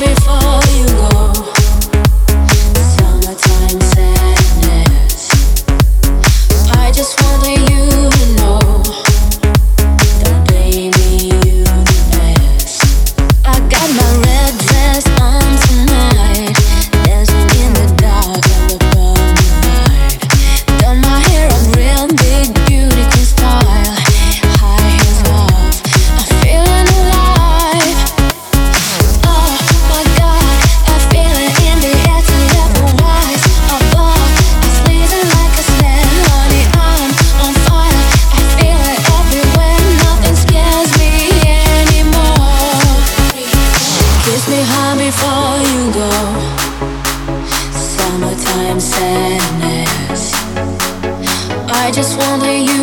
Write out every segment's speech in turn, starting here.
before. just wonder you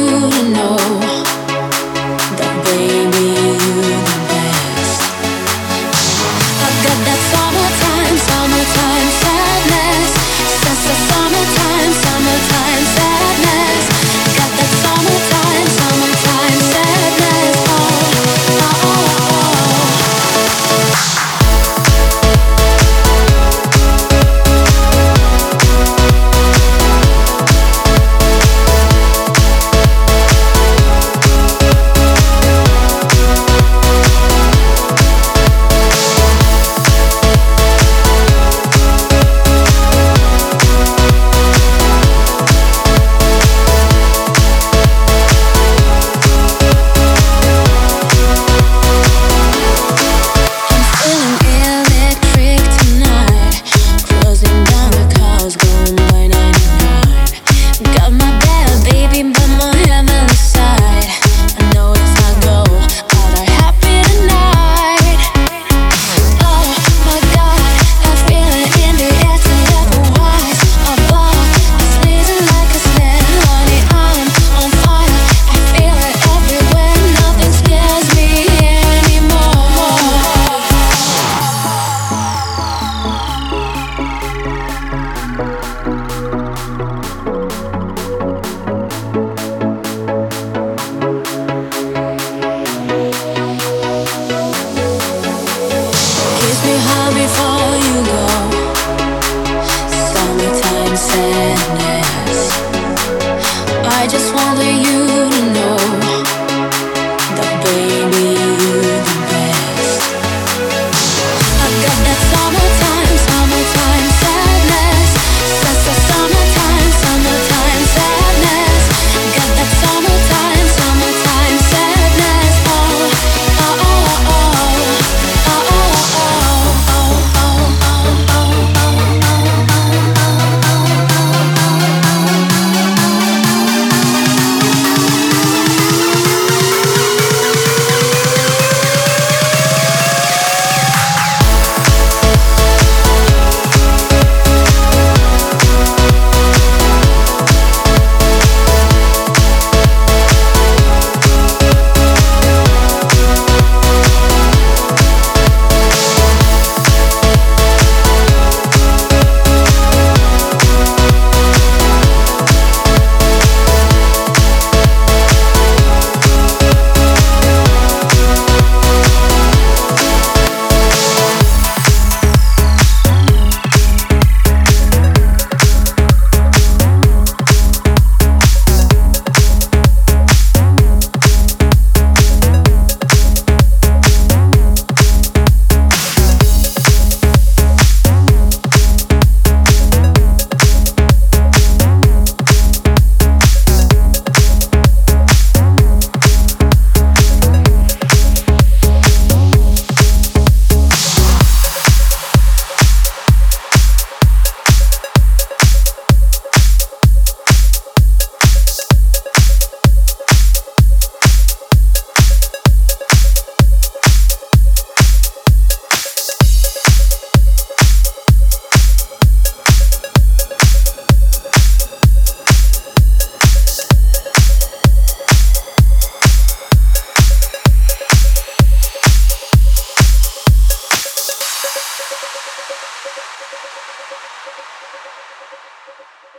よかった。